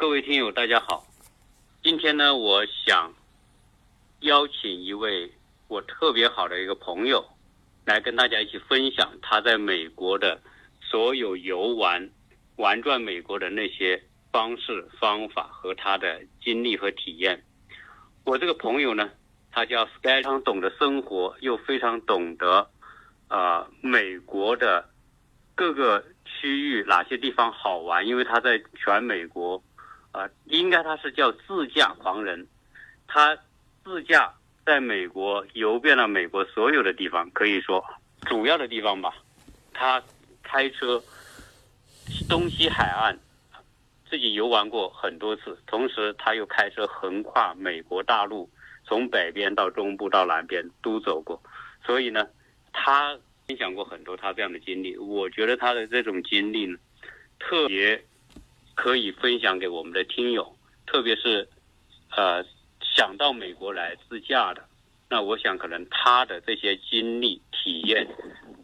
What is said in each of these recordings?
各位听友，大家好。今天呢，我想邀请一位我特别好的一个朋友，来跟大家一起分享他在美国的所有游玩、玩转美国的那些方式方法和他的经历和体验。我这个朋友呢，他叫非常懂得生活，又非常懂得啊美国的各个区域哪些地方好玩，因为他在全美国。啊，应该他是叫自驾狂人，他自驾在美国游遍了美国所有的地方，可以说主要的地方吧。他开车东西海岸自己游玩过很多次，同时他又开车横跨美国大陆，从北边到中部到南边都走过。所以呢，他分享过很多他这样的经历。我觉得他的这种经历呢，特别。可以分享给我们的听友，特别是，呃，想到美国来自驾的，那我想可能他的这些经历体验，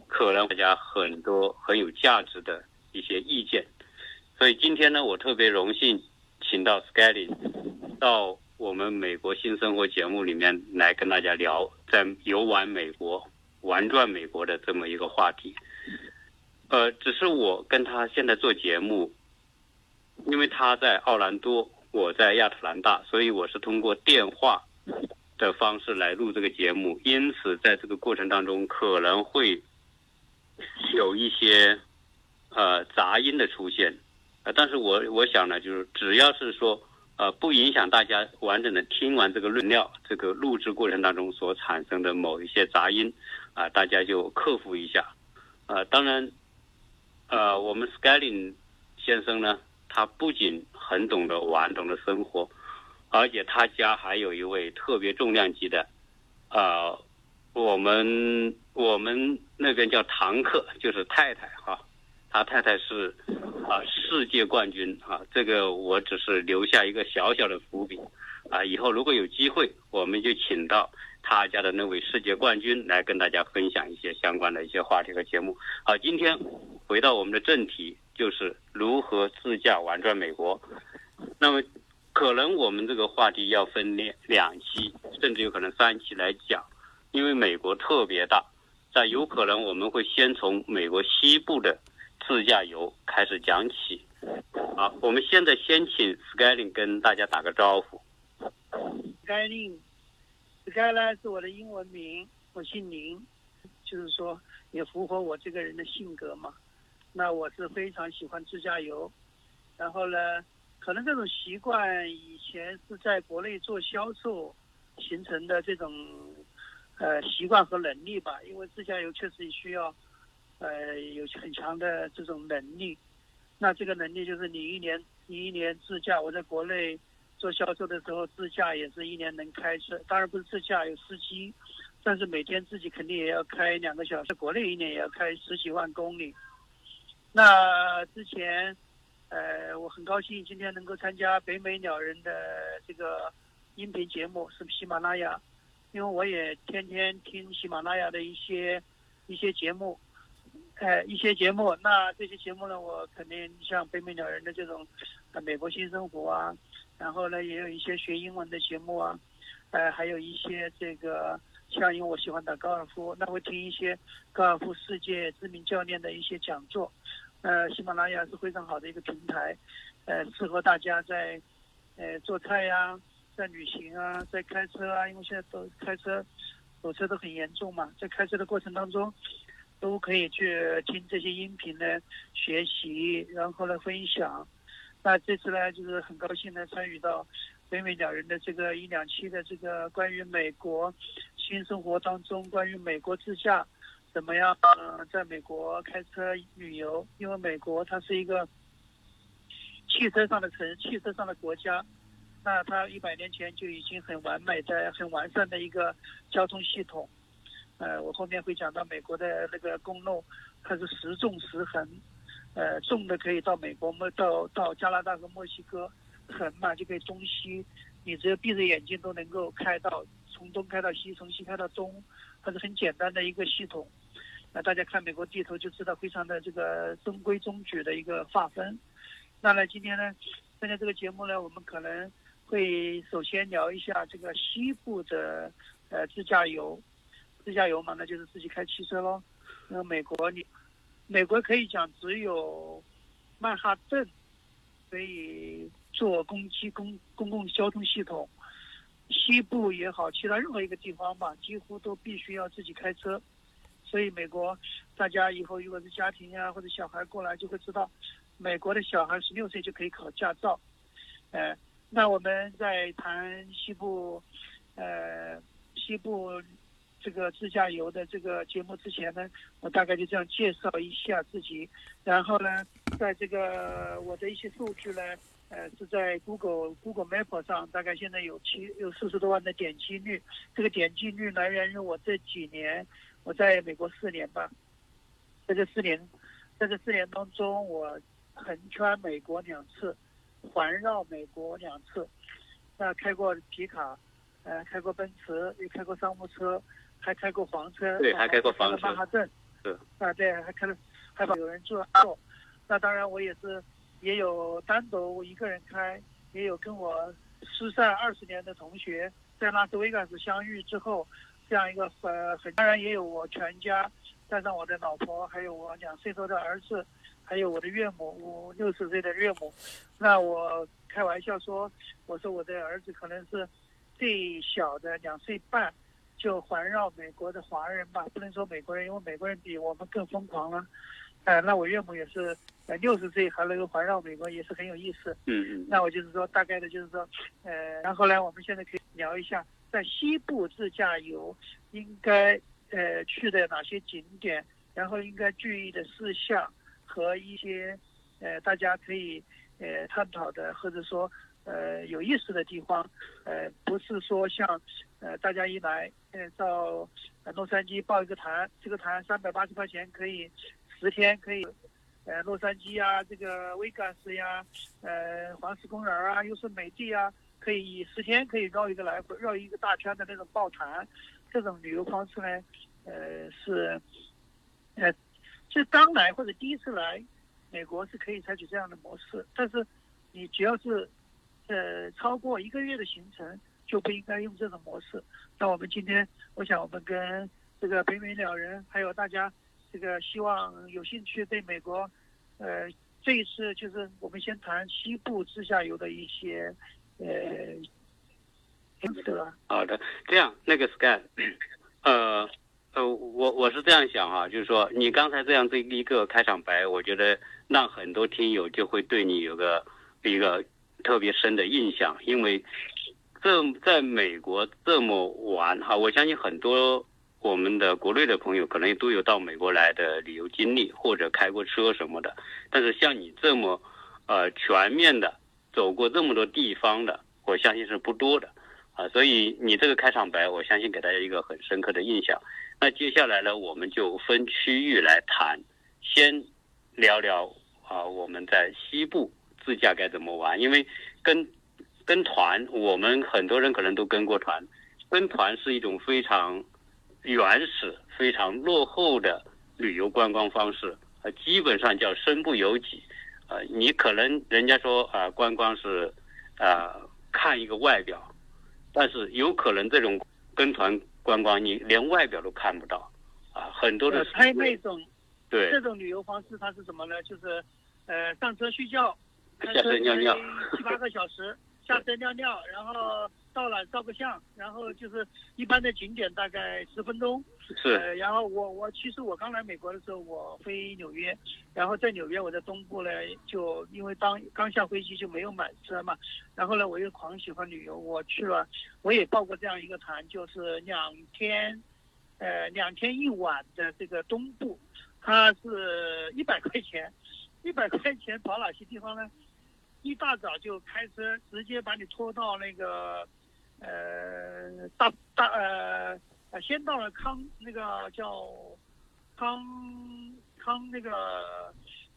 可能大家很多很有价值的一些意见。所以今天呢，我特别荣幸请到 s k y l y 到我们美国新生活节目里面来跟大家聊在游玩美国、玩转美国的这么一个话题。呃，只是我跟他现在做节目。因为他在奥兰多，我在亚特兰大，所以我是通过电话的方式来录这个节目。因此，在这个过程当中可能会有一些呃杂音的出现，呃，但是我我想呢，就是只要是说呃不影响大家完整的听完这个论料，这个录制过程当中所产生的某一些杂音啊，大家就克服一下。呃，当然，呃，我们 Scaling 先生呢。他不仅很懂得玩，懂得生活，而且他家还有一位特别重量级的，呃，我们我们那边叫堂客，就是太太哈，他太太是啊世界冠军啊，这个我只是留下一个小小的伏笔啊，以后如果有机会，我们就请到他家的那位世界冠军来跟大家分享一些相关的一些话题和节目。好，今天回到我们的正题。就是如何自驾玩转美国，那么可能我们这个话题要分两两期，甚至有可能三期来讲，因为美国特别大，在有可能我们会先从美国西部的自驾游开始讲起。好，我们现在先请 Skyling 跟大家打个招呼。Skyling，Sky 呢是我的英文名，我姓林，就是说也符合我这个人的性格嘛。那我是非常喜欢自驾游，然后呢，可能这种习惯以前是在国内做销售形成的这种呃习惯和能力吧，因为自驾游确实需要呃有很强的这种能力。那这个能力就是你一年你一年自驾，我在国内做销售的时候自驾也是一年能开车，当然不是自驾有司机，但是每天自己肯定也要开两个小时，国内一年也要开十几万公里。那之前，呃，我很高兴今天能够参加北美鸟人的这个音频节目，是喜马拉雅，因为我也天天听喜马拉雅的一些一些节目，呃，一些节目。那这些节目呢，我肯定像北美鸟人的这种，呃，美国新生活啊，然后呢，也有一些学英文的节目啊，呃，还有一些这个。像因为我喜欢打高尔夫，那会听一些高尔夫世界知名教练的一些讲座。呃，喜马拉雅是非常好的一个平台，呃，适合大家在呃做菜呀，在旅行啊，在开车啊，因为现在都开车堵车都很严重嘛，在开车的过程当中都可以去听这些音频呢，学习，然后呢分享。那这次呢，就是很高兴呢参与到北美鸟人的这个一两期的这个关于美国。新生活当中，关于美国自驾怎么样？呃，在美国开车旅游，因为美国它是一个汽车上的城，汽车上的国家。那它一百年前就已经很完美的、很完善的一个交通系统。呃，我后面会讲到美国的那个公路，它是时纵时横，呃，纵的可以到美国，到到加拿大和墨西哥，横嘛就可以东西，你只要闭着眼睛都能够开到。从东开到西，从西开到东，它是很简单的一个系统。那大家看美国地图就知道，非常的这个中规中矩的一个划分。那呢，今天呢，参加这个节目呢，我们可能会首先聊一下这个西部的呃自驾游，自驾游嘛，那就是自己开汽车喽。那美国你，美国可以讲只有曼哈顿可以坐公机公公共交通系统，西部也好，其他任何一个地方吧，几乎都必须要自己开车。所以美国，大家以后如果是家庭呀或者小孩过来，就会知道，美国的小孩十六岁就可以考驾照。呃，那我们在谈西部，呃，西部这个自驾游的这个节目之前呢，我大概就这样介绍一下自己。然后呢，在这个我的一些数据呢，呃，是在 Google Google Map 上，大概现在有七有四十多万的点击率。这个点击率来源于我这几年。我在美国四年吧，在这四年，在这四年当中，我横穿美国两次，环绕美国两次，那开过皮卡，呃，开过奔驰，也开过商务车，还开过房车，对，还开过房车，曼哈顿，是啊，对，还开了，还有人坐，那当然我也是，也有单独一个人开，也有跟我失散二十年的同学在拉斯维加斯相遇之后。这样一个呃，很当然也有我全家，带上我的老婆，还有我两岁多的儿子，还有我的岳母，我六十岁的岳母。那我开玩笑说，我说我的儿子可能是最小的两岁半，就环绕美国的华人吧，不能说美国人，因为美国人比我们更疯狂了。呃，那我岳母也是呃六十岁还能够环绕美国，也是很有意思。嗯嗯。那我就是说，大概的就是说，呃，然后呢，我们现在可以聊一下。在西部自驾游，应该呃去的哪些景点，然后应该注意的事项和一些呃大家可以呃探讨的或者说呃有意思的地方，呃不是说像呃大家一来呃到洛杉矶报一个团，这个团三百八十块钱可以十天可以呃洛杉矶啊这个威加斯呀呃黄石公园啊又是美的啊。可以十天可以绕一个来回，绕一个大圈的那种抱团，这种旅游方式呢，呃是，呃，就刚来或者第一次来美国是可以采取这样的模式，但是你只要是呃超过一个月的行程，就不应该用这种模式。那我们今天，我想我们跟这个北美两人，还有大家这个希望有兴趣对美国，呃，这一次就是我们先谈西部自驾游的一些。呃，好的，这样那个 Sky，呃呃，我我是这样想哈，就是说你刚才这样这一个开场白，我觉得让很多听友就会对你有个一个特别深的印象，因为这在美国这么玩哈，我相信很多我们的国内的朋友可能都有到美国来的旅游经历或者开过车什么的，但是像你这么呃全面的。走过这么多地方的，我相信是不多的，啊，所以你这个开场白，我相信给大家一个很深刻的印象。那接下来呢，我们就分区域来谈，先聊聊啊，我们在西部自驾该怎么玩？因为跟跟团，我们很多人可能都跟过团，跟团是一种非常原始、非常落后的旅游观光方式，啊，基本上叫身不由己。呃，你可能人家说啊，观光是，呃，看一个外表，但是有可能这种跟团观光，你连外表都看不到，啊，很多的。他那种，对，这种旅游方式它是什么呢？就是，呃，上车睡觉，下车尿尿，七八个小时，下车尿尿，然后。到了照个相，然后就是一般的景点大概十分钟。是。呃，然后我我其实我刚来美国的时候，我飞纽约，然后在纽约我在东部呢，就因为当刚下飞机就没有买车嘛，然后呢我又狂喜欢旅游，我去了，我也报过这样一个团，就是两天，呃两天一晚的这个东部，它是一百块钱，一百块钱跑哪些地方呢？一大早就开车直接把你拖到那个。呃，大大呃呃，先到了康那个叫康康那个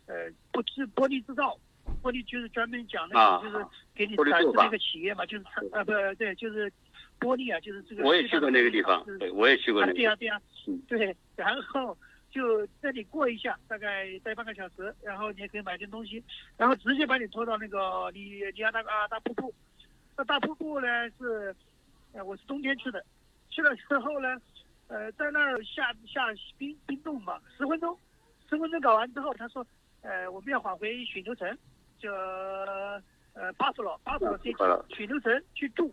呃不是玻璃制造，玻璃就是专门讲那个就是给你展示那个企业嘛，就是呃不对，就是玻璃啊，就是这个。我也去过那个地方，对，我也去过那个。对呀对呀，对，然后就这里过一下，大概待半个小时，然后你也可以买点东西，然后直接把你拖到那个里里亚那个啊大瀑布。那大瀑布呢是，呃，我是冬天去的，去了之后呢，呃，在那儿下下冰冰冻嘛，十分钟，十分钟搞完之后，他说，呃，我们要返回雪牛城，就呃巴斯罗巴斯罗这雪牛城去住，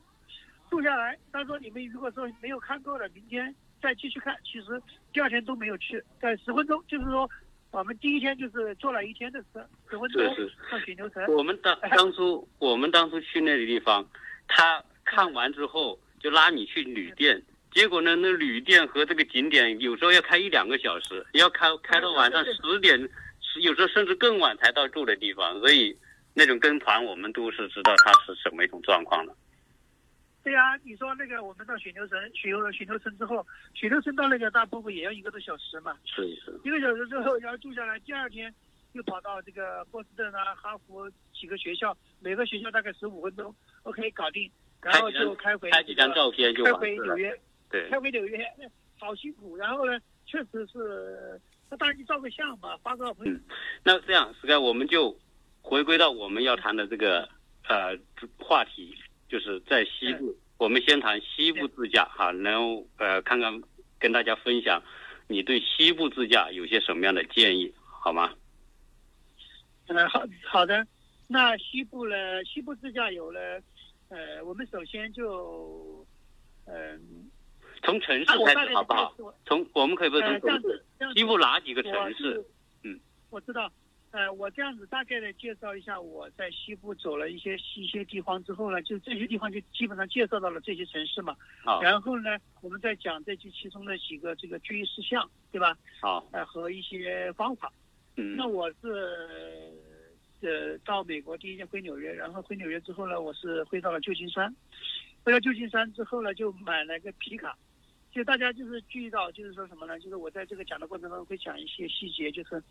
住下来。他说你们如果说没有看够的，明天再继续看。其实第二天都没有去，在十分钟，就是说我们第一天就是坐了一天的车，十分钟上雪牛城。我们当当初 我们当初去那个地方。他看完之后就拉你去旅店，结果呢，那旅店和这个景点有时候要开一两个小时，要开开到晚上十点，有时候甚至更晚才到住的地方，所以那种跟团我们都是知道它是什么一种状况的。对呀，你说那个我们到雪牛城，雪牛雪牛城之后，雪牛城到那个大瀑布也要一个多小时嘛。是是。一个小时之后要住下来，第二天又跑到这个波士顿啊、哈佛几个学校，每个学校大概十五分钟。OK，搞定，然后就开回拍几张照片就开回纽约，对，开回纽约，好辛苦。然后呢，确实是，那当然就照个相嘛，发个朋友。那这样，Sky，我们就回归到我们要谈的这个呃话题，就是在西部，我们先谈西部自驾哈，然后呃看看跟大家分享你对西部自驾有些什么样的建议，好吗？嗯，好好的。那西部呢？西部自驾游呢？呃，我们首先就，嗯，从城市开始好不好？从我们可以不从城市，西部哪几个城市？嗯，我知道。呃，我这样子大概的介绍一下，我在西部走了一些一些地方之后呢，就这些地方就基本上介绍到了这些城市嘛。好。然后呢，我们再讲这其中的几个这个注意事项，对吧？好。呃，和一些方法。嗯。那我是。呃，到美国第一天回纽约，然后回纽约之后呢，我是回到了旧金山。回到旧金山之后呢，就买了个皮卡。就大家就是注意到，就是说什么呢？就是我在这个讲的过程中会讲一些细节，就是，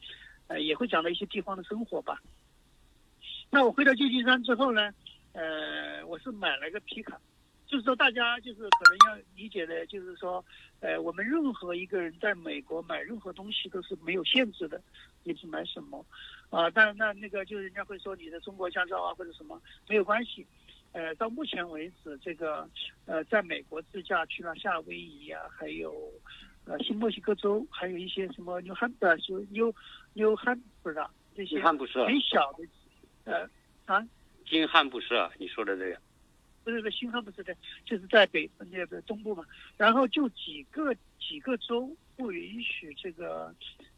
呃，也会讲到一些地方的生活吧。那我回到旧金山之后呢，呃，我是买了个皮卡。就是说，大家就是可能要理解的，就是说，呃，我们任何一个人在美国买任何东西都是没有限制的，你是买什么，啊，但那那个就是人家会说你的中国驾照啊或者什么没有关系，呃，到目前为止，这个呃，在美国自驾去了夏威夷啊，还有呃新墨西哥州，还有一些什么纽汉呃，就纽纽汉不是这些很小的，呃啊，金汉布什你说的这个。不是，新汉布什的，就是在北那个东部嘛。然后就几个几个州不允许这个，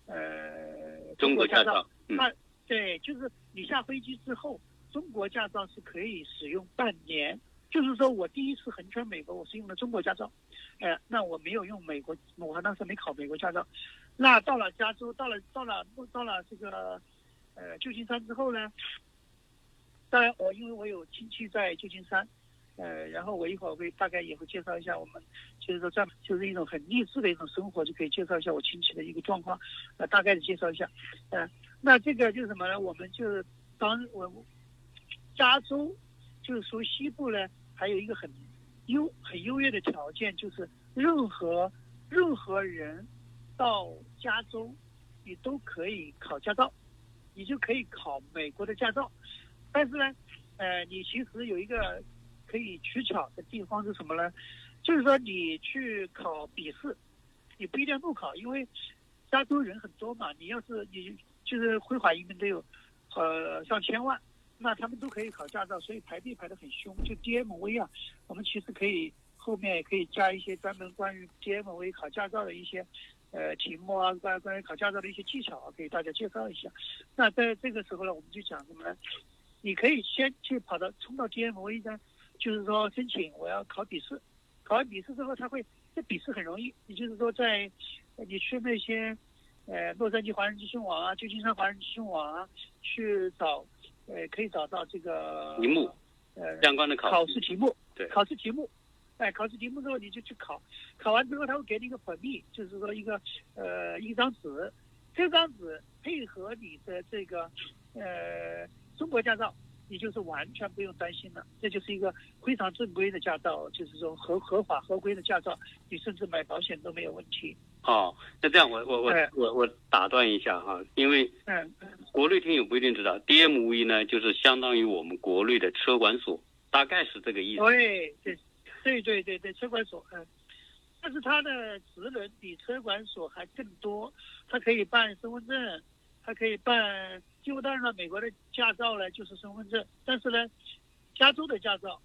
呃，中国驾照。那对，就是你下飞机之后，中国驾照是可以使用半年。就是说我第一次横穿美国，我是用的中国驾照，呃，那我没有用美国，我还当时没考美国驾照。那到了加州，到了到了到了这个，呃，旧金山之后呢，当然我因为我有亲戚在旧金山。呃，然后我一会儿会大概也会介绍一下我们，就是说这样就是一种很励志的一种生活，就可以介绍一下我亲戚的一个状况，呃，大概的介绍一下。呃，那这个就是什么呢？我们就是当我加州就是说西部呢，还有一个很优很优越的条件，就是任何任何人到加州，你都可以考驾照，你就可以考美国的驾照。但是呢，呃，你其实有一个。可以取巧的地方是什么呢？就是说你去考笔试，你不一定路考，因为加州人很多嘛。你要是你就是非法移民都有，呃上千万，那他们都可以考驾照，所以排队排得很凶。就 DMV 啊，我们其实可以后面也可以加一些专门关于 DMV 考驾照的一些呃题目啊，关关于考驾照的一些技巧啊，给大家介绍一下。那在这个时候呢，我们就讲什么呢？你可以先去跑到冲到 DMV 呢。就是说申请我要考笔试，考完笔试之后他会，这笔试很容易，也就是说在，你去那些，呃洛杉矶华人资讯网啊，旧金山华人资讯网啊，去找，呃可以找到这个题目，呃相关的考考试题目，对，考试题目，哎考试题目之后你就去考，考完之后他会给你一个本币，就是说一个呃一张纸，这张纸配合你的这个呃中国驾照。你就是完全不用担心了。这就是一个非常正规的驾照，就是说合合法合规的驾照，你甚至买保险都没有问题。哦，那这样我我我哎我我打断一下哈，因为嗯嗯国内听友不一定知道，DMV 呢就是相当于我们国内的车管所，大概是这个意思。对对对对对对，车管所，嗯，但是它的职能比车管所还更多，它可以办身份证，它可以办，就当然了，美国的驾照呢就是身份证，但是呢，加州的驾照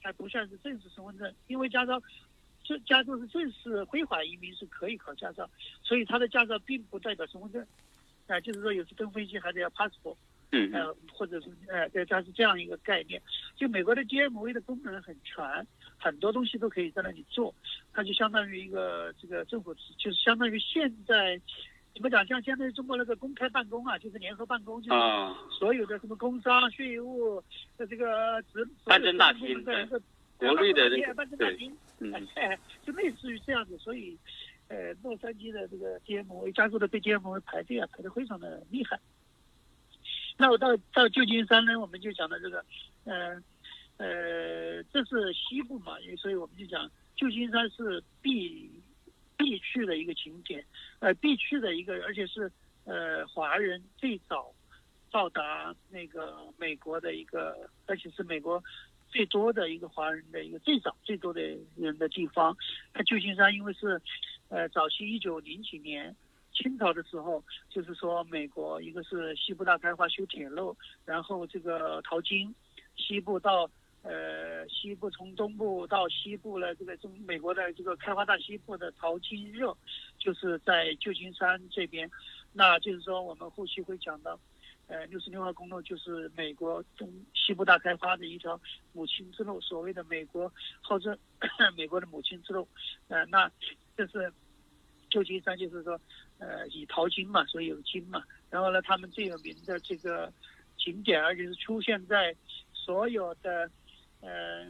还不算是正式身份证，因为驾照。这加州是正式非法移民是可以考驾照，所以他的驾照并不代表身份证，啊、就是说有时登飞机还得要 passport，嗯嗯。呃，或者是呃，对，它是这样一个概念。就美国的 GMV 的功能很全，很多东西都可以在那里做，它就相当于一个这个政府，就是相当于现在怎么讲，像现在中国那个公开办公啊，就是联合办公，就是啊，所有的什么工商、税务的这个职办证大厅对国内的那个办证大对，厅，就类似于这样子，所以，呃，洛杉矶的这个 DMV 加州的对 DMV 排队啊，排的非常的厉害。那我到到旧金山呢，我们就讲到这个，呃，呃，这是西部嘛，所以我们就讲旧金山是必必去的一个景点，呃，必去的一个，而且是呃华人最早到达那个美国的一个，而且是美国最多的一个华人的一个最早最多的人的地方。那旧金山因为是呃早期一九零几年。清朝的时候，就是说美国一个是西部大开发修铁路，然后这个淘金，西部到呃西部从东部到西部呢，这个中美国的这个开发大西部的淘金热，就是在旧金山这边，那就是说我们后期会讲到，呃六十六号公路就是美国东西部大开发的一条母亲之路，所谓的美国号称 美国的母亲之路，呃那这是旧金山就是说。呃，以淘金嘛，所以有金嘛。然后呢，他们最有名的这个景点，而且是出现在所有的呃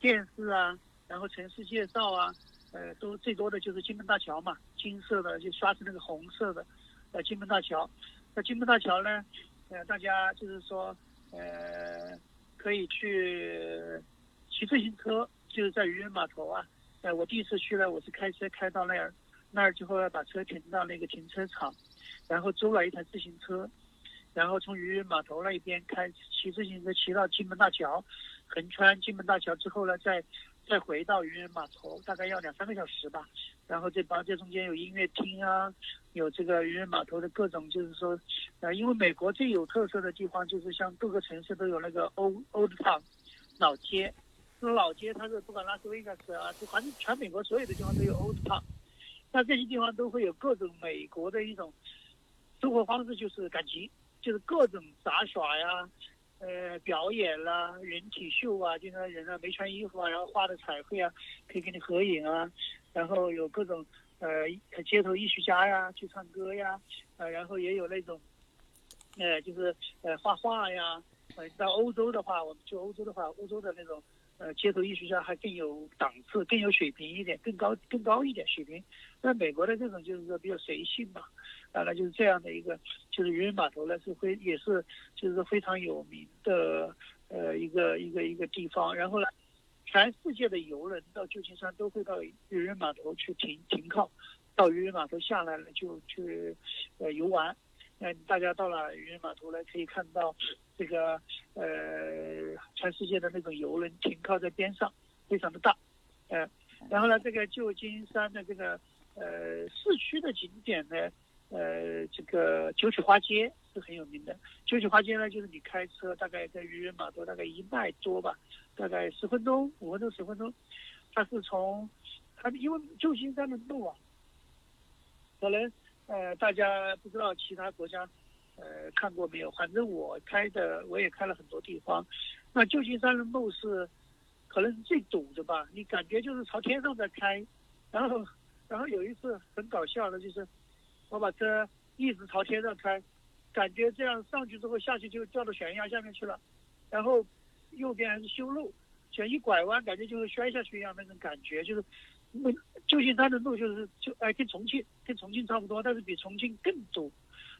电视啊，然后城市介绍啊，呃，都最多的就是金门大桥嘛，金色的就刷成那个红色的，呃，金门大桥。那金门大桥呢，呃，大家就是说，呃，可以去骑自行车，就是在渔人码头啊。呃，我第一次去呢，我是开车开到那儿。那儿之后要把车停到那个停车场，然后租了一台自行车，然后从渔人码头那一边开骑自行车骑到金门大桥，横穿金门大桥之后呢，再再回到渔人码头，大概要两三个小时吧。然后这帮这中间有音乐厅啊，有这个渔人码头的各种，就是说，呃，因为美国最有特色的地方就是像各个城市都有那个 old old town 老街，这个老街它是不管拉斯维加斯啊，就反正全美国所有的地方都有 old town。那这些地方都会有各种美国的一种生活方式，就是赶集，就是各种杂耍呀，呃，表演啦，人体秀啊，就那人啊没穿衣服啊，然后画的彩绘啊，可以跟你合影啊，然后有各种呃街头艺术家呀去唱歌呀，呃，然后也有那种，呃，就是呃画画呀，呃，到欧洲的话，我们去欧洲的话，欧洲的那种。呃，街头艺术家还更有档次，更有水平一点，更高更高一点水平。那美国的这种就是说比较随性嘛，啊，那就是这样的一个，就是渔人码头呢是非也是就是非常有名的呃一个一个一个地方。然后呢，全世界的游人到旧金山都会到渔人码头去停停靠，到渔人码头下来了就去呃游玩。那大家到了渔人码头呢，可以看到这个呃全世界的那种游轮停靠在边上，非常的大，呃，然后呢，这个旧金山的这个呃市区的景点呢，呃，这个九曲花街是很有名的。九曲花街呢，就是你开车大概在渔人码头大概一迈多吧，大概十分钟、五分钟、十分钟，它是从它因为旧金山的路啊，可能。呃，大家不知道其他国家，呃，看过没有？反正我开的，我也开了很多地方。那旧金山的路是，可能是最堵的吧？你感觉就是朝天上在开，然后，然后有一次很搞笑的，就是我把车一直朝天上开，感觉这样上去之后下去就掉到悬崖下面去了，然后右边还是修路，想一拐弯，感觉就是摔下去一样那种感觉，就是。因为旧金山的路就是就哎跟重庆跟重庆差不多，但是比重庆更堵，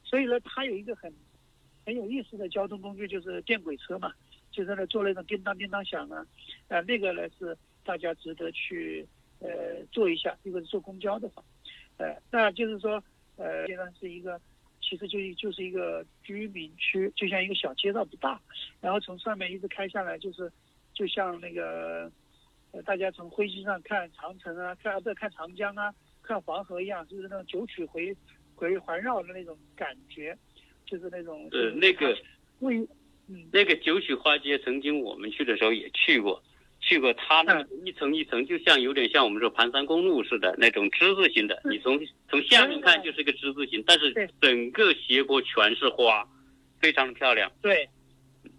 所以呢，它有一个很很有意思的交通工具就是电轨车嘛，就在那做那种叮当叮当响啊，啊，那个呢是大家值得去呃坐一下。如果是坐公交的话，呃，那就是说呃，这呢是一个，其实就就是一个居民区，就像一个小街道不大，然后从上面一直开下来，就是就像那个呃大家从飞机上看长城啊，看对看长江啊，看黄河一样，就是那种九曲回回环绕的那种感觉。就是那种呃，那个，为嗯，那个九曲花街，曾经我们去的时候也去过，去过它那一层一层，就像有点像我们说盘山公路似的那种之字形的。你从从下面看就是个之字形，但是整个斜坡全是花，非常的漂亮。对，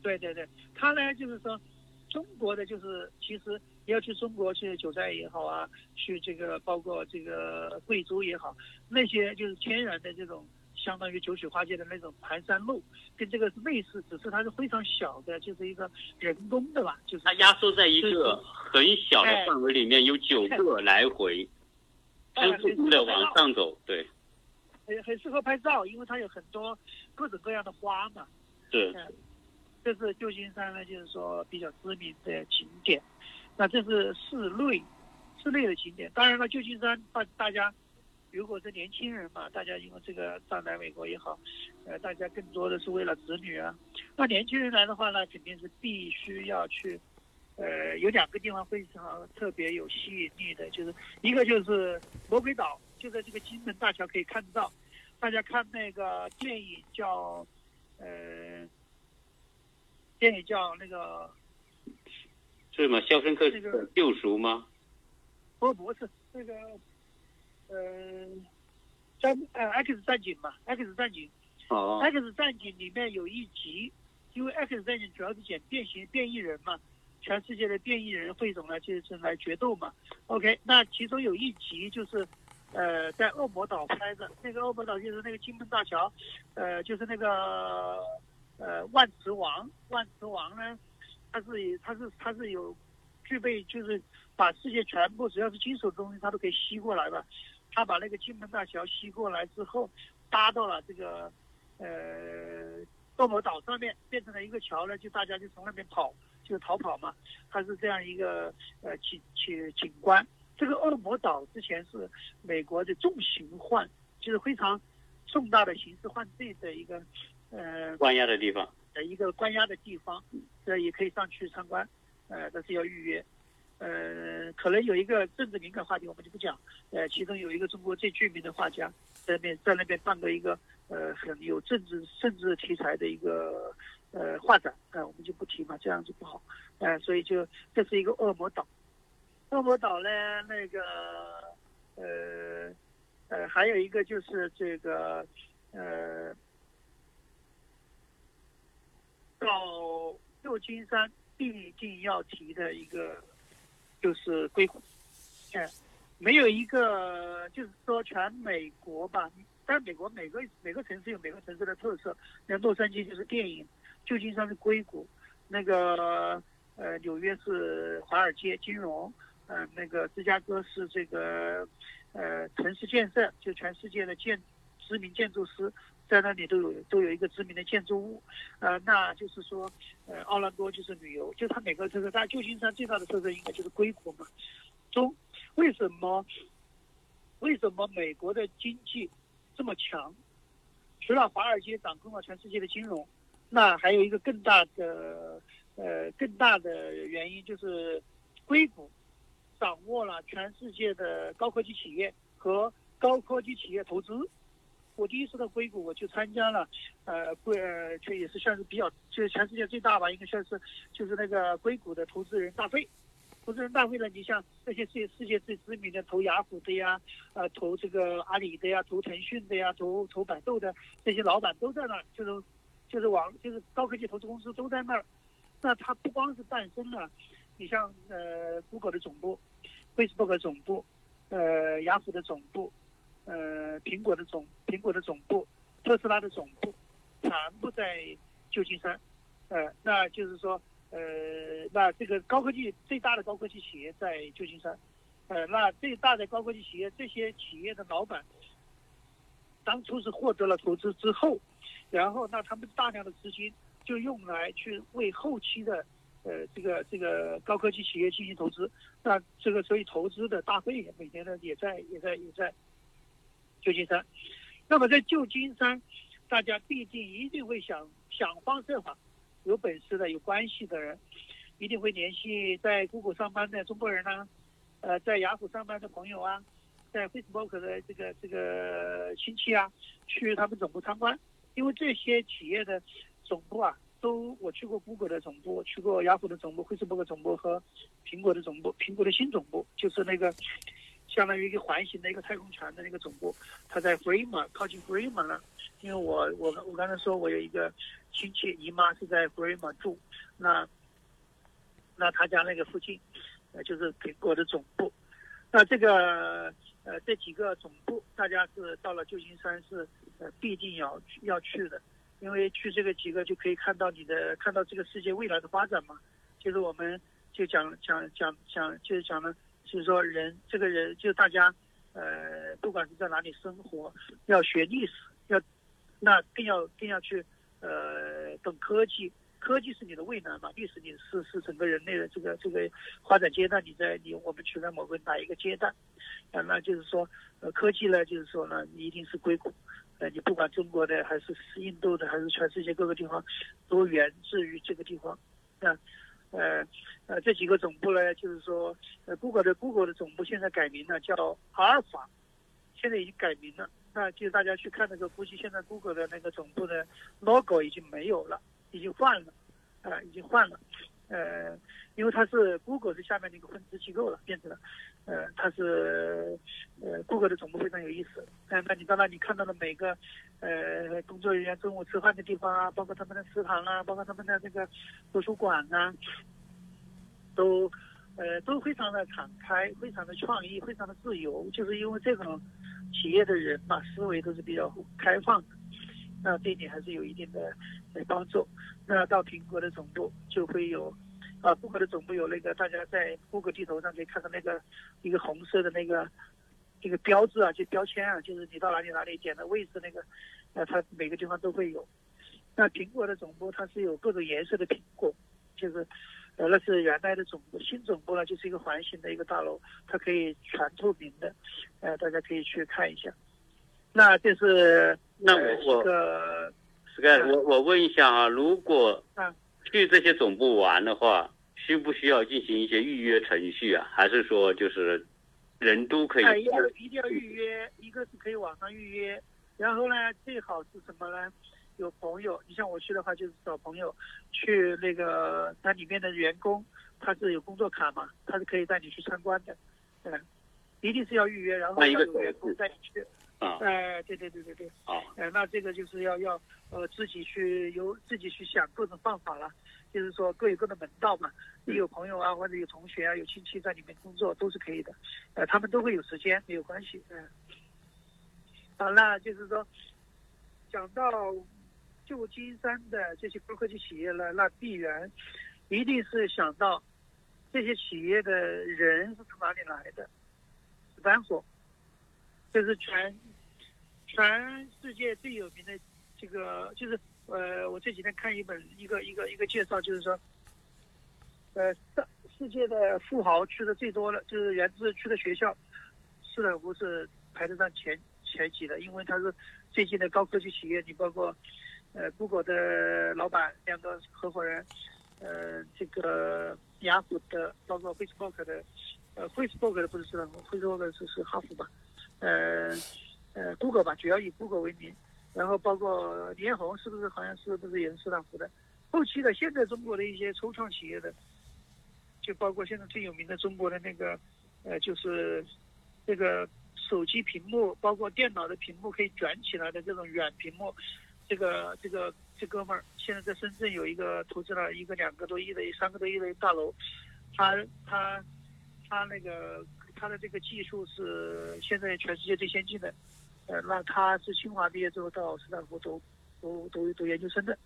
对对对，它呢就是说，中国的就是其实你要去中国去九寨也好啊，去这个包括这个贵州也好，那些就是天然的这种。相当于九曲花街的那种盘山路，跟这个是类似，只是它是非常小的，就是一个人工的吧，就是它压缩在一个很小的范围里面，有九个来回，直直的往上走，对，很很适合拍照，因为它有很多各种各样的花嘛。对，这是旧金山呢，就是说比较知名的景点。那这是室内室内的景点，当然了，旧金山大大家。如果是年轻人嘛，大家因为这个上来美国也好，呃，大家更多的是为了子女啊。那年轻人来的话呢，肯定是必须要去，呃，有两个地方非常特别有吸引力的，就是一个就是魔鬼岛，就在这个金门大桥可以看到。大家看那个电影叫，呃，电影叫那个，是吗？肖申克救赎吗？不，不是那个。嗯，战呃 X 战警嘛，X 战警，哦，X 战警里面有一集，因为 X 战警主要是讲变形变异人嘛，全世界的变异人汇总了就是来决斗嘛。OK，那其中有一集就是，呃，在恶魔岛拍的，那个恶魔岛就是那个金门大桥，呃，就是那个呃万磁王，万磁王呢，他是他是他是有具备就是把世界全部只要是金属东西他都可以吸过来吧。他把那个金门大桥吸过来之后，搭到了这个呃恶魔岛上面，变成了一个桥呢，就大家就从那边跑，就逃跑嘛。它是这样一个呃景景景观。这个恶魔岛之前是美国的重刑犯，就是非常重大的刑事犯罪的一个呃关押的地方的一个关押的地方，这也可以上去参观，呃，但是要预约。呃，可能有一个政治敏感话题，我们就不讲。呃，其中有一个中国最著名的画家，在那边在那边办过一个呃很有政治政治题材的一个呃画展，呃，我们就不提嘛，这样就不好。呃，所以就这是一个恶魔岛。恶魔岛呢，那个呃呃，还有一个就是这个呃，到旧金山必定要提的一个。就是硅谷，嗯，没有一个，就是说全美国吧，但美国每个每个城市有每个城市的特色。那洛杉矶就是电影，旧金山是硅谷，那个呃纽约是华尔街金融，嗯，那个芝加哥是这个呃城市建设，就全世界的建知名建筑师。在那里都有都有一个知名的建筑物，呃，那就是说，呃，奥兰多就是旅游，就它每个特色。但旧金山最大的特色应该就是硅谷嘛。中为什么为什么美国的经济这么强？除了华尔街掌控了全世界的金融，那还有一个更大的呃更大的原因就是硅谷掌握了全世界的高科技企业和高科技企业投资。我第一次到硅谷，我去参加了，呃，硅，却也是算是比较，就是全世界最大吧，应该算是，就是那个硅谷的投资人大会。投资人大会呢，你像那些世世界最知名的投雅虎的呀，呃，投这个阿里的呀，投腾讯的呀，投投百度的这些老板都在那儿，就是，就是网，就是高科技投资公司都在那儿。那它不光是诞生了，你像呃，Google 的总部，Facebook 的总部，呃，雅虎的总部。呃，苹果的总苹果的总部，特斯拉的总部，全部在旧金山。呃，那就是说，呃，那这个高科技最大的高科技企业在旧金山。呃，那最大的高科技企业，这些企业的老板，当初是获得了投资之后，然后那他们大量的资金就用来去为后期的呃这个这个高科技企业进行投资，那这个所以投资的大会每年呢也在也在也在旧金山，那么在旧金山，大家必定一定会想想方设法，有本事的有关系的人，一定会联系在 Google 上班的中国人呐、呃，在雅虎上班的朋友啊，在 Facebook 的这个这个亲戚啊，去他们总部参观，因为这些企业的总部啊，都我去过 Google 的总部，去过雅虎的总部、Facebook 总部和苹果的总部，苹果的新总部就是那个相当于一个环形的一个太空船的那个总部，它在 Fremont 靠近 Fremont 了。因为我我我刚才说我有一个亲戚姨妈是在 Fremont 住，那那他家那个附近，呃，就是苹果的总部。那这个呃这几个总部，大家是到了旧金山是呃必定要要去的，因为去这个几个就可以看到你的看到这个世界未来的发展嘛。就是我们就讲讲讲讲就是讲了，就是说人这个人就大家呃不管是在哪里生活，要学历史，要那更要更要去呃懂科技。科技是你的未来嘛，历史你是是整个人类的这个这个发展阶段，你在你我们处在某个哪一个阶段，啊，那就是说，呃，科技呢，就是说呢，你一定是硅谷，呃，你不管中国的还是印度的，还是全世界各个地方，都源自于这个地方，啊，呃呃，这几个总部呢，就是说，呃，Google 的 Google 的总部现在改名了，叫阿尔法，现在已经改名了，那就大家去看那个，估计现在 Google 的那个总部的 logo 已经没有了。已经换了，啊，已经换了，呃，因为它是 Google 是下面的一个分支机构了，变成了，呃，它是，呃，Google 的总部非常有意思，嗯，那你到那里看到的每个，呃，工作人员中午吃饭的地方啊，包括他们的食堂啊，包括他们的这个图书馆啊，都，呃，都非常的敞开，非常的创意，非常的自由，就是因为这种企业的人嘛，思维都是比较开放的，那这一点还是有一定的。来帮助，那到苹果的总部就会有，啊，谷歌的总部有那个大家在谷歌地图上可以看到那个一个红色的那个这个标志啊，就标签啊，就是你到哪里哪里点的位置那个，呃，它每个地方都会有。那苹果的总部它是有各种颜色的苹果，就是呃那是原来的总部，新总部呢就是一个环形的一个大楼，它可以全透明的，呃，大家可以去看一下。那这是那我一个。Sky，我我问一下啊，如果啊去这些总部玩的话，需不需要进行一些预约程序啊？还是说就是人都可以？哎，一定要一定要预约，一个是可以网上预约，然后呢，最好是什么呢？有朋友，你像我去的话，就是找朋友去那个它里面的员工，他是有工作卡嘛，他是可以带你去参观的，嗯，一定是要预约，然后要有员工带你去。啊，哎，对对对对对，啊，哎，那这个就是要要呃自己去由自己去想各种办法了，就是说各有各的门道嘛。你有朋友啊，或者有同学啊，有亲戚在里面工作都是可以的，呃，他们都会有时间，没有关系，嗯。好，那就是说，讲到旧金山的这些高科技企业呢，那必然一定是想到这些企业的人是从哪里来的，斯坦福。就是全全世界最有名的这个，就是呃，我这几天看一本一个一个一个介绍，就是说，呃，世世界的富豪去的最多的，就是源自去的学校，斯坦福是排得上前前几的，因为它是最近的高科技企业，你包括呃，Google 的老板两个合伙人，呃，这个雅虎的，包括 Facebook 的，呃，Facebook 的不是斯坦福，Facebook 是是哈佛吧。呃呃，Google 吧，主要以 Google 为名，然后包括联虹，是不是好像是不是也是斯坦福的？后期的现在中国的一些初创企业的，就包括现在最有名的中国的那个，呃，就是这个手机屏幕，包括电脑的屏幕可以卷起来的这种软屏幕，这个这个这哥们儿现在在深圳有一个投资了一个两个多亿的、三个多亿的大楼，他他他那个。他的这个技术是现在全世界最先进的，呃，那他是清华毕业之后到斯坦福读读读读研究生的，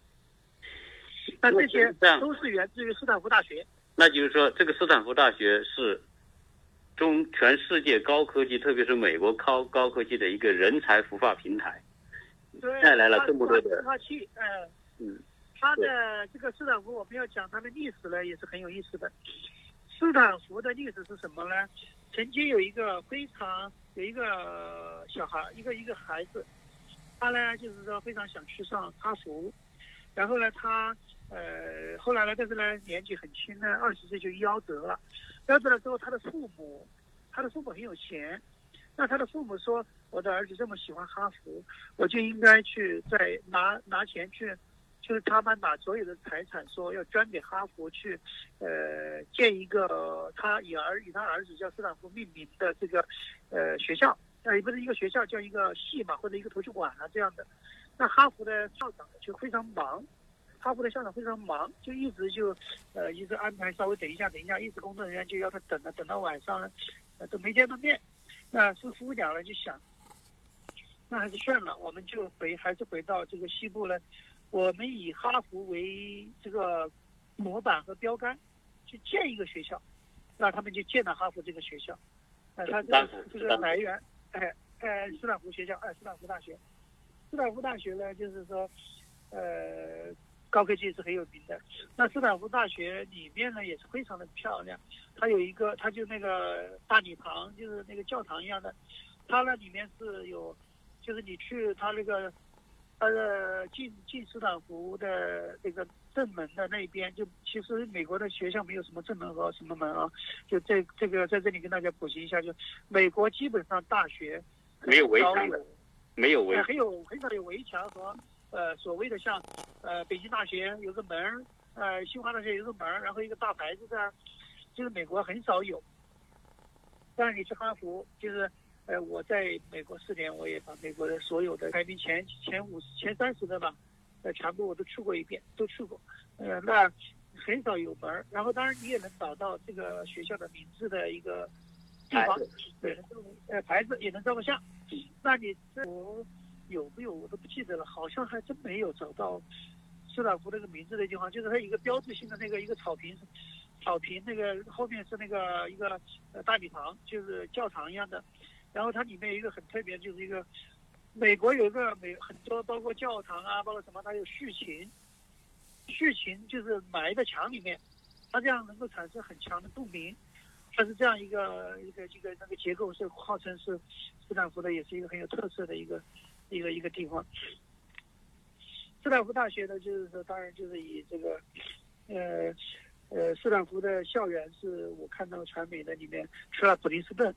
那这些都是源自于斯坦福大学。那就是说，这个斯坦福大学是中全世界高科技，特别是美国高高科技的一个人才孵化平台。对，带来了这么多的孵化器，呃，嗯，它的这个斯坦福，我们要讲它的历史呢，也是很有意思的。斯坦福的历史是什么呢？曾经有一个非常有一个小孩，一个一个孩子，他呢就是说非常想去上哈佛，然后呢他呃后来呢，但是呢年纪很轻呢，二十岁就夭折了。夭折了之后，他的父母，他的父母很有钱，那他的父母说，我的儿子这么喜欢哈佛，我就应该去再拿拿钱去。就是他们把所有的财产说要捐给哈佛去，呃，建一个他以儿以他儿子叫斯坦福命名的这个，呃，学校，呃，也不是一个学校，叫一个系嘛，或者一个图书馆啊这样的。那哈佛的校长就非常忙，哈佛的校长非常忙，就一直就，呃，一直安排稍微等一下，等一下，一直工作人员就要他等了，等到晚上，呃，都没见到面。那是夫妇俩呢就想，那还是算了，我们就回还是回到这个西部呢。我们以哈佛为这个模板和标杆，去建一个学校，那他们就建了哈佛这个学校。呃，它这个这个来源，哎，呃，斯坦福学校，哎，斯坦福大学。斯坦福大学呢，就是说，呃，高科技是很有名的。那斯坦福大学里面呢，也是非常的漂亮。它有一个，它就那个大礼堂，就是那个教堂一样的。它那里面是有，就是你去它那个。它的进进斯坦福的那个正门的那边，就其实美国的学校没有什么正门和什么门啊，就这这个在这里跟大家普及一下，就美国基本上大学没有围墙的，没有围，很有很少有围墙和呃所谓的像呃北京大学有个门，呃清华大学有个门，然后一个大牌子的，就是美国很少有。但是你去哈佛就是。呃，我在美国四年，我也把美国的所有的排名前前五、前三十的吧，呃，全部我都去过一遍，都去过。呃，那很少有门儿。然后，当然你也能找到这个学校的名字的一个地方，对，呃，牌子也能照个相。那你这我有没有我都不记得了，好像还真没有找到斯坦福那个名字的地方。就是它一个标志性的那个一个草坪，草坪那个后面是那个一个呃大礼堂，就是教堂一样的。然后它里面有一个很特别，就是一个美国有一个美很多包括教堂啊，包括什么，它有序琴，序琴就是埋在墙里面，它这样能够产生很强的共鸣，它是这样一个一个一个那个结构是号称是斯坦福的，也是一个很有特色的一个一个一个地方。斯坦福大学呢，就是说当然就是以这个呃呃斯坦福的校园是我看到传媒的里面，除了普林斯顿。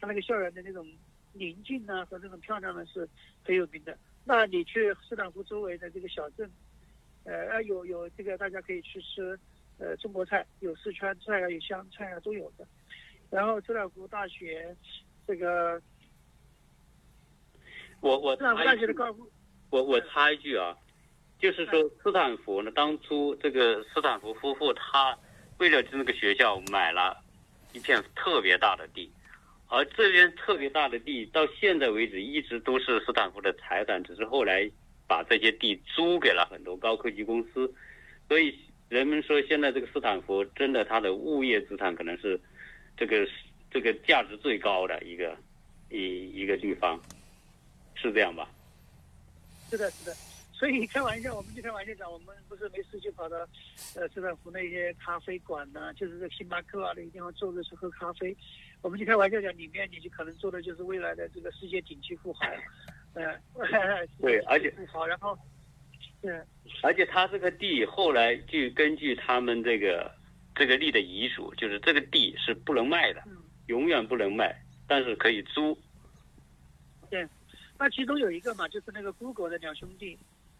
它那个校园的那种宁静呢，和那种漂亮呢，是很有名的。那你去斯坦福周围的这个小镇，呃，有有这个大家可以去吃，呃，中国菜，有四川菜啊，有湘菜啊，都有的。然后斯坦福大学这个，我我斯坦福大学的高，我我插一句啊，就是说斯坦福呢，当初这个斯坦福夫妇他为了这个学校买了一片特别大的地。而这边特别大的地，到现在为止一直都是斯坦福的财产，只是后来把这些地租给了很多高科技公司。所以人们说，现在这个斯坦福真的它的物业资产可能是这个这个价值最高的一个一一个地方，是这样吧？是的，是的。所以开玩笑，我们就开玩笑讲，我们不是没事就跑到呃斯坦福那些咖啡馆呢，就是在星巴克啊那些地方坐着去喝咖啡。我们就开玩笑讲，里面你就可能做的就是未来的这个世界顶级富豪，嗯，对，而且富豪，然后，对，而且他这个地后来就根据他们这个这个地的遗嘱，就是这个地是不能卖的，永远不能卖，但是可以租。对，那其中有一个嘛，就是那个 Google 的两兄弟，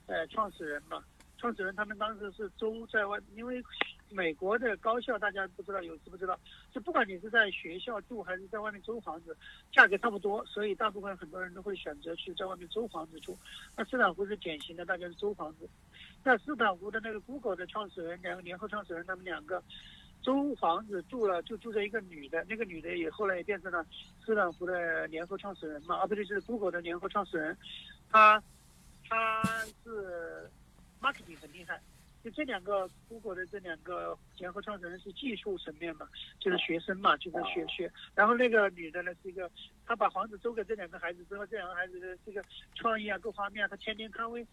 呃，创始人嘛，创始人他们当时是租在外，因为。美国的高校，大家不知道有知不知道？就不管你是在学校住还是在外面租房子，价格差不多，所以大部分很多人都会选择去在外面租房子住。那斯坦福是典型的，大家是租房子。那斯坦福的那个 Google 的创始人，两个联合创始人，他们两个租房子住了，就住着一个女的，那个女的也后来也变成了斯坦福的联合创始人嘛，啊不对，是 Google 的联合创始人。她她是 marketing 很厉害。就这两个 Google 的这两个联合创始人是技术层面嘛，就是学生嘛，就是学学。然后那个女的呢是一个，她把房子租给这两个孩子之后，这两个孩子的这个创意啊各方面，她天天看为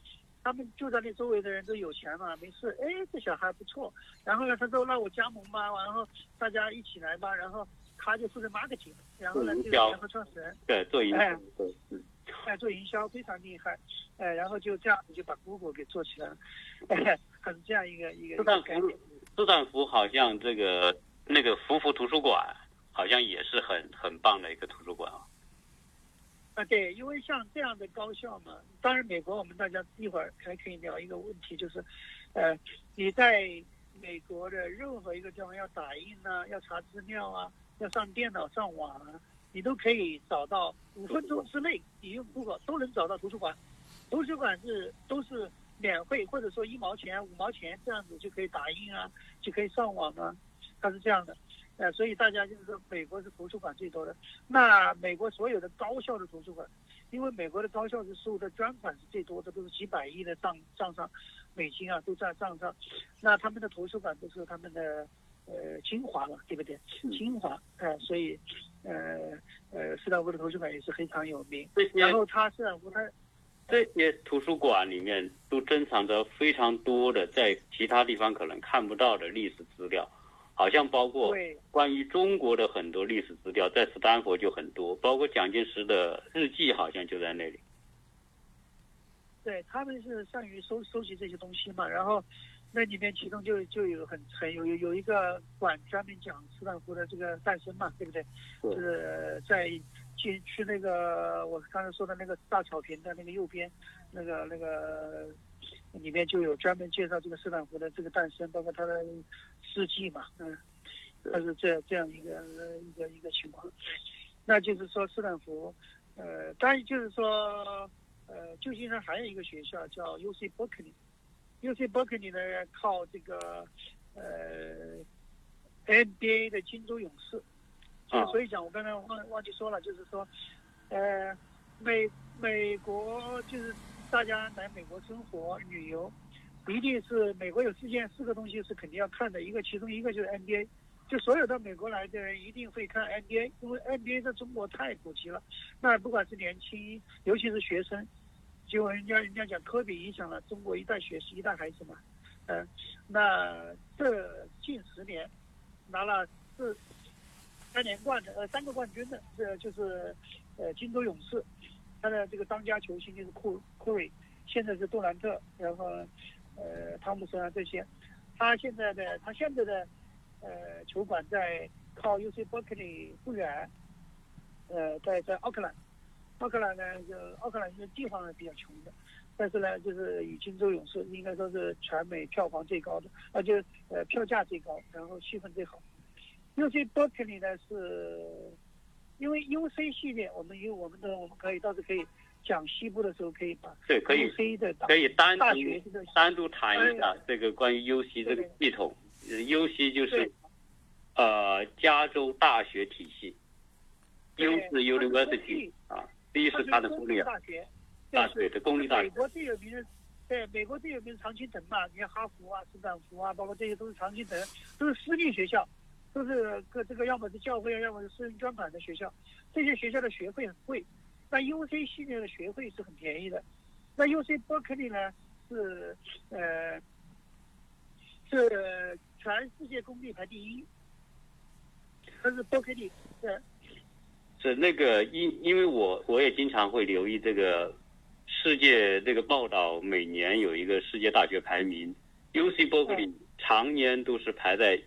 他们住在那周围的人都有钱嘛，没事。哎，这小孩不错。然后呢，他说让我加盟吧，然后大家一起来吧。然后他就负责 marketing，然后呢就联合创始人对做营销，对，哎做营销非常厉害，哎，然后就这样子就把 Google 给做起来了。哎。很这样一个一个。斯坦福，斯坦福好像这个那个福福图书馆，好像也是很很棒的一个图书馆啊。啊，对，因为像这样的高校嘛，当然美国我们大家一会儿还可以聊一个问题，就是，呃，你在美国的任何一个地方要打印啊，要查资料啊，要上电脑上网啊，你都可以找到五分钟之内，你用 Google 都能找到图书馆。图书馆是都是。免费或者说一毛钱、五毛钱这样子就可以打印啊，就可以上网啊，它是这样的，呃，所以大家就是说，美国是图书馆最多的。那美国所有的高校的图书馆，因为美国的高校是收的捐款是最多的，都是几百亿的账账上，美金啊都在账上，那他们的图书馆都是他们的呃精华嘛，对不对？精华，呃，所以呃呃，斯坦福的图书馆也是非常有名。然后他斯坦福他。这些图书馆里面都珍藏着非常多的在其他地方可能看不到的历史资料，好像包括关于中国的很多历史资料，在斯坦福就很多，包括蒋介石的日记好像就在那里。对他们是善于收收集这些东西嘛，然后那里面其中就就有很很有有有一个馆专门讲斯坦福的这个诞生嘛，对不对？就是在。进去那个我刚才说的那个大草坪的那个右边，那个那个里面就有专门介绍这个斯坦福的这个诞生，包括它的事迹嘛，嗯，它是这这样一个一个一个情况。那就是说斯坦福，呃，当然就是说，呃，旧金山还有一个学校叫 U C Berkeley，U C Berkeley 呢靠这个呃 NBA 的金州勇士。所以讲，我刚才忘忘记说了，就是说，呃，美美国就是大家来美国生活旅游，一定是美国有四件四个东西是肯定要看的，一个其中一个就是 NBA，就所有到美国来的人一定会看 NBA，因为 NBA 在中国太普及了，那不管是年轻，尤其是学生，结果人家人家讲科比影响了中国一代学习一代孩子嘛，嗯，那这近十年拿了四。三连冠的，呃，三个冠军的，这就是，呃，金州勇士，他的这个当家球星就是库库瑞，现在是杜兰特，然后，呃，汤姆森啊这些，他现在的他现在的，呃，球馆在靠 U C Berkeley 不远，呃，在在奥克兰，奥克兰呢就奥克兰这个地方呢比较穷的，但是呢就是以金州勇士应该说是全美票房最高的，而且呃票价最高，然后气氛最好。U C Berkeley 呢是，因为 U C 系列，我们因为我们的，我们可以到时可以讲西部的时候可以把对可以 U C 的可以单独单独谈一下这个关于 U C 这个系统，U C 就是呃加州大学体系，U 是 University 啊，B 是它的公立大学，啊对的公立大学。美国最有名的，对美国最有名的常青藤嘛，你看哈佛啊、斯坦福啊，包括这些都是常青藤，都是私立学校。都是个这个，要么是教会，要么是私人捐款的学校。这些学校的学费很贵，那 U C 系列的学费是很便宜的。那 U C Berkeley 呢是呃是全世界公立排第一，它是 Berkeley 是是那个因因为我我也经常会留意这个世界这个报道，每年有一个世界大学排名，U C Berkeley 常年都是排在。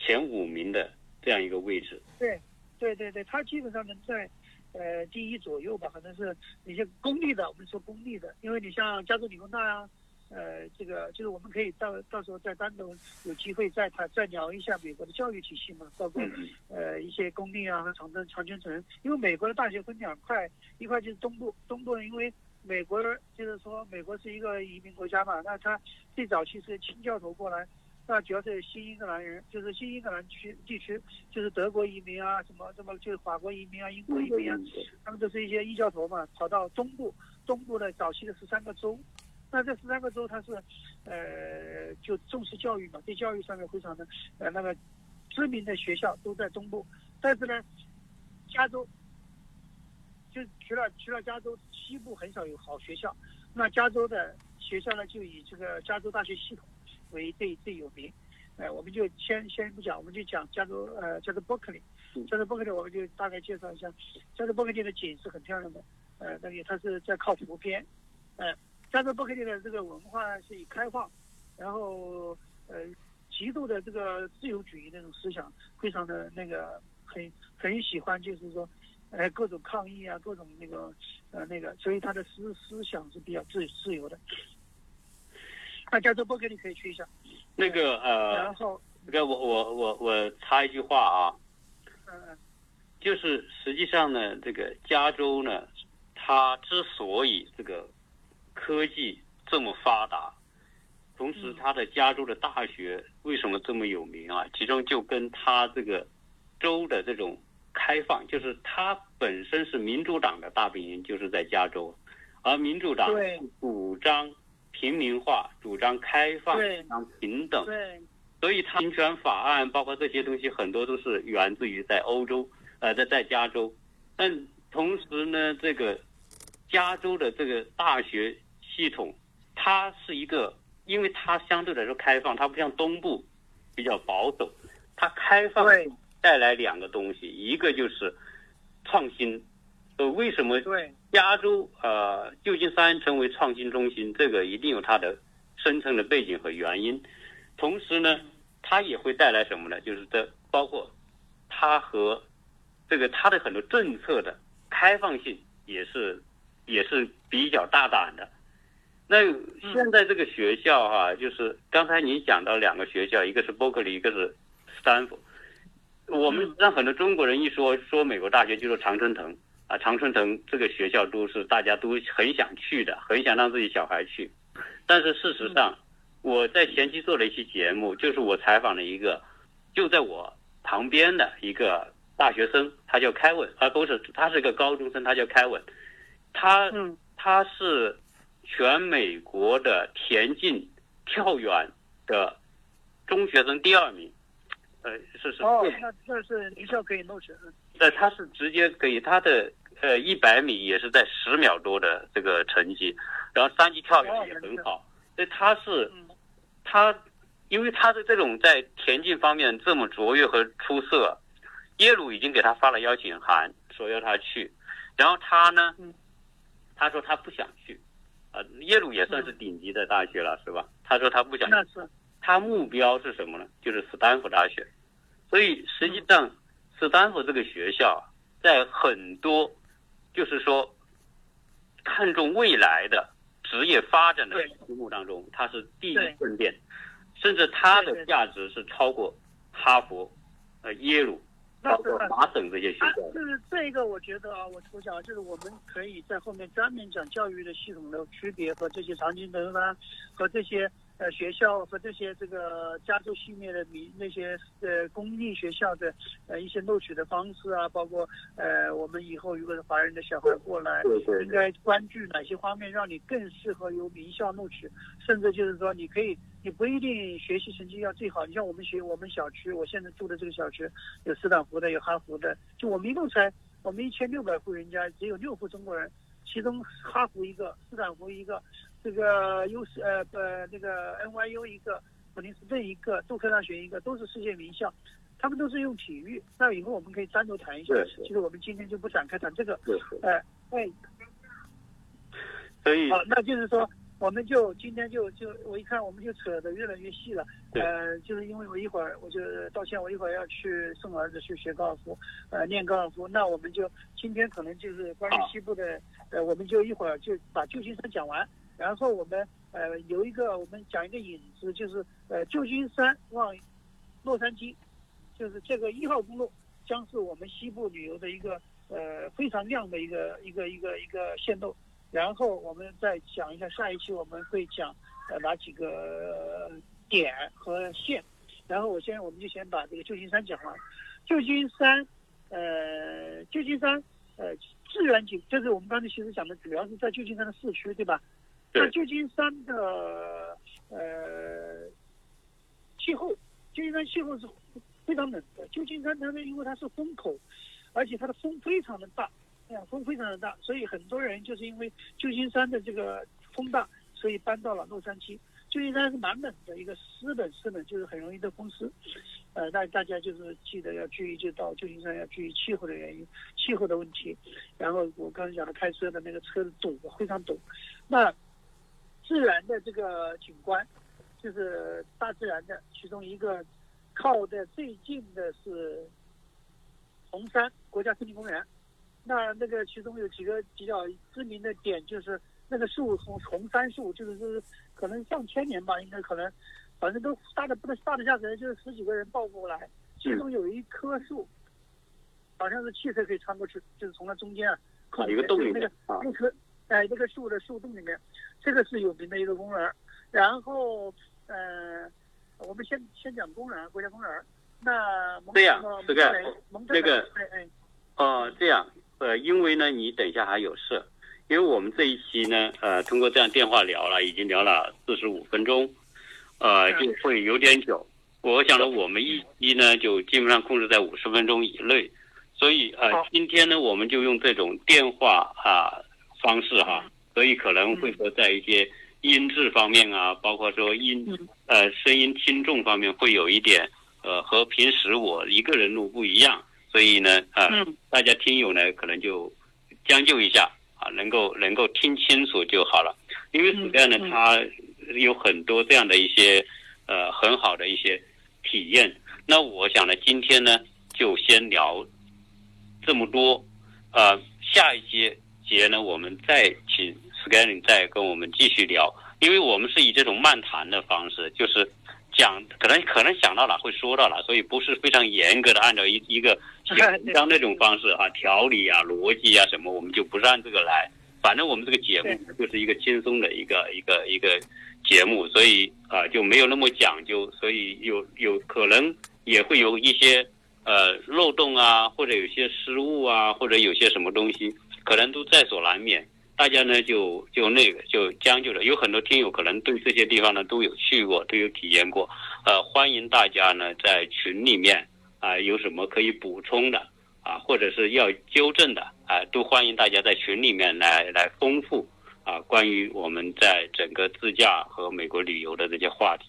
前五名的这样一个位置，对，对对对，它基本上能在，呃，第一左右吧，可能是一些公立的，我们说公立的，因为你像加州理工大啊，呃，这个就是我们可以到到时候再单独有机会再谈再聊一下美国的教育体系嘛，包括呃一些公立啊和长城长春城，因为美国的大学分两块，一块就是东部，东部因为美国就是说美国是一个移民国家嘛，那它最早期是清教徒过来。那主要是新英格兰人，就是新英格兰区地区，就是德国移民啊，什么什么，就是法国移民啊，英国移民啊，他们都是一些异教徒嘛，跑到东部，东部的早期的十三个州，那这十三个州它是，呃，就重视教育嘛，对教育上面非常的，呃，那个知名的学校都在东部，但是呢，加州就除了除了加州西部很少有好学校，那加州的学校呢就以这个加州大学系统为最最有名，呃，我们就先先不讲，我们就讲加州呃加州伯克利，加州伯克利我们就大概介绍一下，加州伯克利的景是很漂亮的，呃，那个它是在靠湖边，呃。加州伯克利的这个文化是以开放，然后呃极度的这个自由主义那种思想，非常的那个很很喜欢，就是说，呃各种抗议啊，各种那个呃那个，所以他的思思想是比较自自由的。那加州伯克利可以去一下。那个呃，然后那个我我我我插一句话啊，嗯就是实际上呢，这个加州呢，它之所以这个。科技这么发达，同时他的加州的大学为什么这么有名啊？其中就跟他这个州的这种开放，就是他本身是民主党的大本营，就是在加州，而民主党主张平民化，主张开放，主张平等，对，所以他民权法案包括这些东西很多都是源自于在欧洲，呃，在在加州，但同时呢，这个加州的这个大学。系统，它是一个，因为它相对来说开放，它不像东部比较保守，它开放带来两个东西，一个就是创新。呃，为什么加州呃旧金山成为创新中心？这个一定有它的深层的背景和原因。同时呢，它也会带来什么呢？就是这包括它和这个它的很多政策的开放性也是也是比较大胆的。那现在这个学校哈，就是刚才您讲到两个学校，一个是伯克利，一个是斯坦福。我们让很多中国人一说说美国大学，就说常春藤啊，常春藤这个学校都是大家都很想去的，很想让自己小孩去。但是事实上，我在前期做了一期节目，就是我采访了一个就在我旁边的一个大学生，他叫凯文，啊不是他是个高中生，他叫凯文，他他是。全美国的田径跳远的中学生第二名，呃，是是哦，那那是名校可以录取。那他是直接可以，他的呃一百米也是在十秒多的这个成绩，然后三级跳远也很好。所以他是他，因为他的这种在田径方面这么卓越和出色，耶鲁已经给他发了邀请函，说要他去，然后他呢，他说他不想去。啊，耶鲁也算是顶级的大学了，是吧？他说他不想，那是他目标是什么呢？就是斯坦福大学。所以实际上，斯坦福这个学校在很多就是说看重未来的职业发展的题目当中，它是第一顺便，甚至它的价值是超过哈佛、呃耶鲁。包括麻省这些学校，就是这一个，我觉得啊，我我想就是我们可以在后面专门讲教育的系统的区别和这些常青藤啊，和这些呃学校和这些这个加州系列的民那些呃公立学校的呃一些录取的方式啊，包括呃我们以后如果是华人的小孩过来，应该关注哪些方面，让你更适合由名校录取，甚至就是说你可以。你不一定学习成绩要最好，你像我们学我们小区，我现在住的这个小区有斯坦福的，有哈佛的，就我们一共才我们一千六百户人家，只有六户中国人，其中哈佛一个，斯坦福一个，这个 U 呃呃那个 NYU 一个，普林斯顿一个，杜克大学一个，都是世界名校，他们都是用体育，那以后我们可以单独谈一下，其实我们今天就不展开谈这个，哎哎，所以好，那就是说。我们就今天就就我一看我们就扯得越来越细了，呃，就是因为我一会儿我就道歉，我一会儿要去送儿子去学高尔夫，呃，练高尔夫，那我们就今天可能就是关于西部的，呃，我们就一会儿就把旧金山讲完，然后我们呃有一个我们讲一个引子，就是呃旧金山往洛杉矶，就是这个一号公路将是我们西部旅游的一个呃非常亮的一个一个一个一个线路。然后我们再讲一下下一期我们会讲呃哪几个点和线，然后我先我们就先把这个旧金山讲完。旧金山，呃，旧金山，呃，自然景，就是我们刚才其实讲的主要是在旧金山的市区，对吧？那旧金山的呃气候，旧金山气候是非常冷的。旧金山它呢，因为它是风口，而且它的风非常的大，哎呀，风非常的大，所以很多人就是因为旧金山的这个风大，所以搬到了洛杉矶。旧金山是蛮冷的一个湿冷湿冷，就是很容易得风湿。呃，那大家就是记得要注意，就到旧金山要注意气候的原因，气候的问题。然后我刚才讲的开车的那个车堵，非常堵。那自然的这个景观，就是大自然的，其中一个靠的最近的是红山国家森林公园。那那个其中有几个比较知名的点，就是那个树红红杉树，就是就是可能上千年吧，应该可能，反正都大的不能大的下来，就是十几个人抱过来。其中有一棵树，好像是汽车可以穿过去，就是从那中间啊，啊，一个洞里那个面啊，那棵哎这个树的树洞里面，这个是有名的一个公园儿。然后呃，我们先先讲公园，国家公园。那蒙这样呃这个蒙特雷蒙特雷这个哦，这样，呃，因为呢，你等一下还有事，因为我们这一期呢，呃，通过这样电话聊了，已经聊了四十五分钟，呃，嗯就会有点久。我想呢，我们一期呢就基本上控制在五十分钟以内，所以呃，今天呢，我们就用这种电话啊方式哈，所以可能会说在一些音质方面啊，包括说音嗯呃声音听众方面会有一点呃和平时我一个人录不一样，所以呢呃。嗯大家听友呢可能就将就一下啊，能够能够听清楚就好了。因为嗯 Sky 呢，嗯它有很多这样的一些呃很好的一些体验。那我想呢，今天呢就先聊这么多，呃，下一节节呢我们再请 Scanning 再跟我们继续聊，因为我们是以这种漫谈的方式，就是。讲可能可能想到了会说到了，所以不是非常严格的按照一一个写文章那种方式啊，条理啊、逻辑啊什么，我们就不是按这个来。反正我们这个节目就是一个轻松的一个一个一个节目，所以啊、就没有那么讲究，所以有有可能也会有一些呃漏洞啊，或者有些失误啊，或者有些什么东西，可能都在所难免。大家呢就就那个就将就了，有很多听友可能对这些地方呢都有去过，都有体验过。呃，欢迎大家呢在群里面啊、有什么可以补充的啊，或者是要纠正的啊，都欢迎大家在群里面来来丰富啊关于我们在整个自驾和美国旅游的这些话题，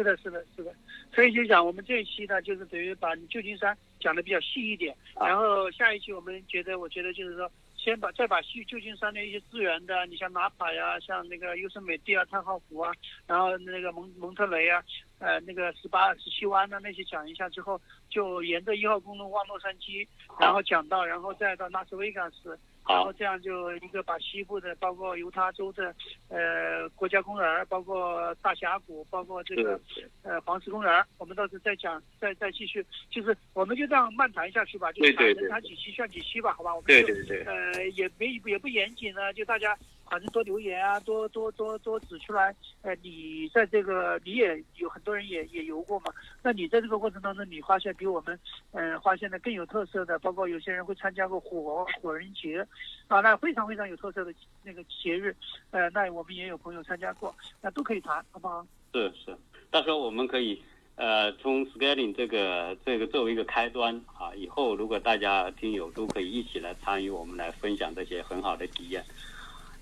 是的，是的，是的。所以就讲我们这一期呢，就是等于把旧金山讲的比较细一点，啊然后下一期我们觉得，我觉得就是说，先把再把旧旧金山的一些资源的，你像纳帕呀，像那个优胜美地啊、太浩湖啊，然后那个蒙蒙特雷啊，呃，那个十八、十七湾的那些讲一下之后，就沿着一号公路往洛杉矶，然后讲到，然后再到拉斯维加斯，然后，这样就一个把西部的，包括犹他州的呃国家公园，包括大峡谷，包括这个呃黄石公园，我们到时候再讲，再再继续，就是我们就这样漫谈下去吧，就对对对谈谈几期算几期吧，好吧？我们就对对对，呃也没也不严谨呢，就大家反正多留言啊，多多多多指出来，呃，你在这个你也有很多人也也游过嘛，那你在这个过程当中，你发现比我们嗯、呃发现的更有特色的，包括有些人会参加过火火人节，啊，那非常非常有特色的那个节日，呃，那我们也有朋友参加过，那都可以谈，好不好？是是，到时候我们可以呃从 scaling 这个这个作为一个开端啊，以后如果大家听友都可以一起来参与，我们来分享这些很好的体验。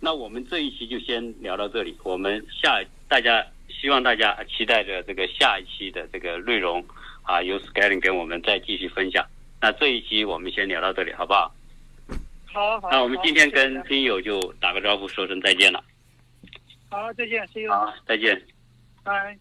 那我们这一期就先聊到这里，我们下大家希望大家期待着这个下一期的这个内容啊，由 scaling 跟我们再继续分享。那这一期我们先聊到这里，好不好？好好。那我们今天跟听友就打个招呼，说声再见了。好再见，see you，好，再见。拜。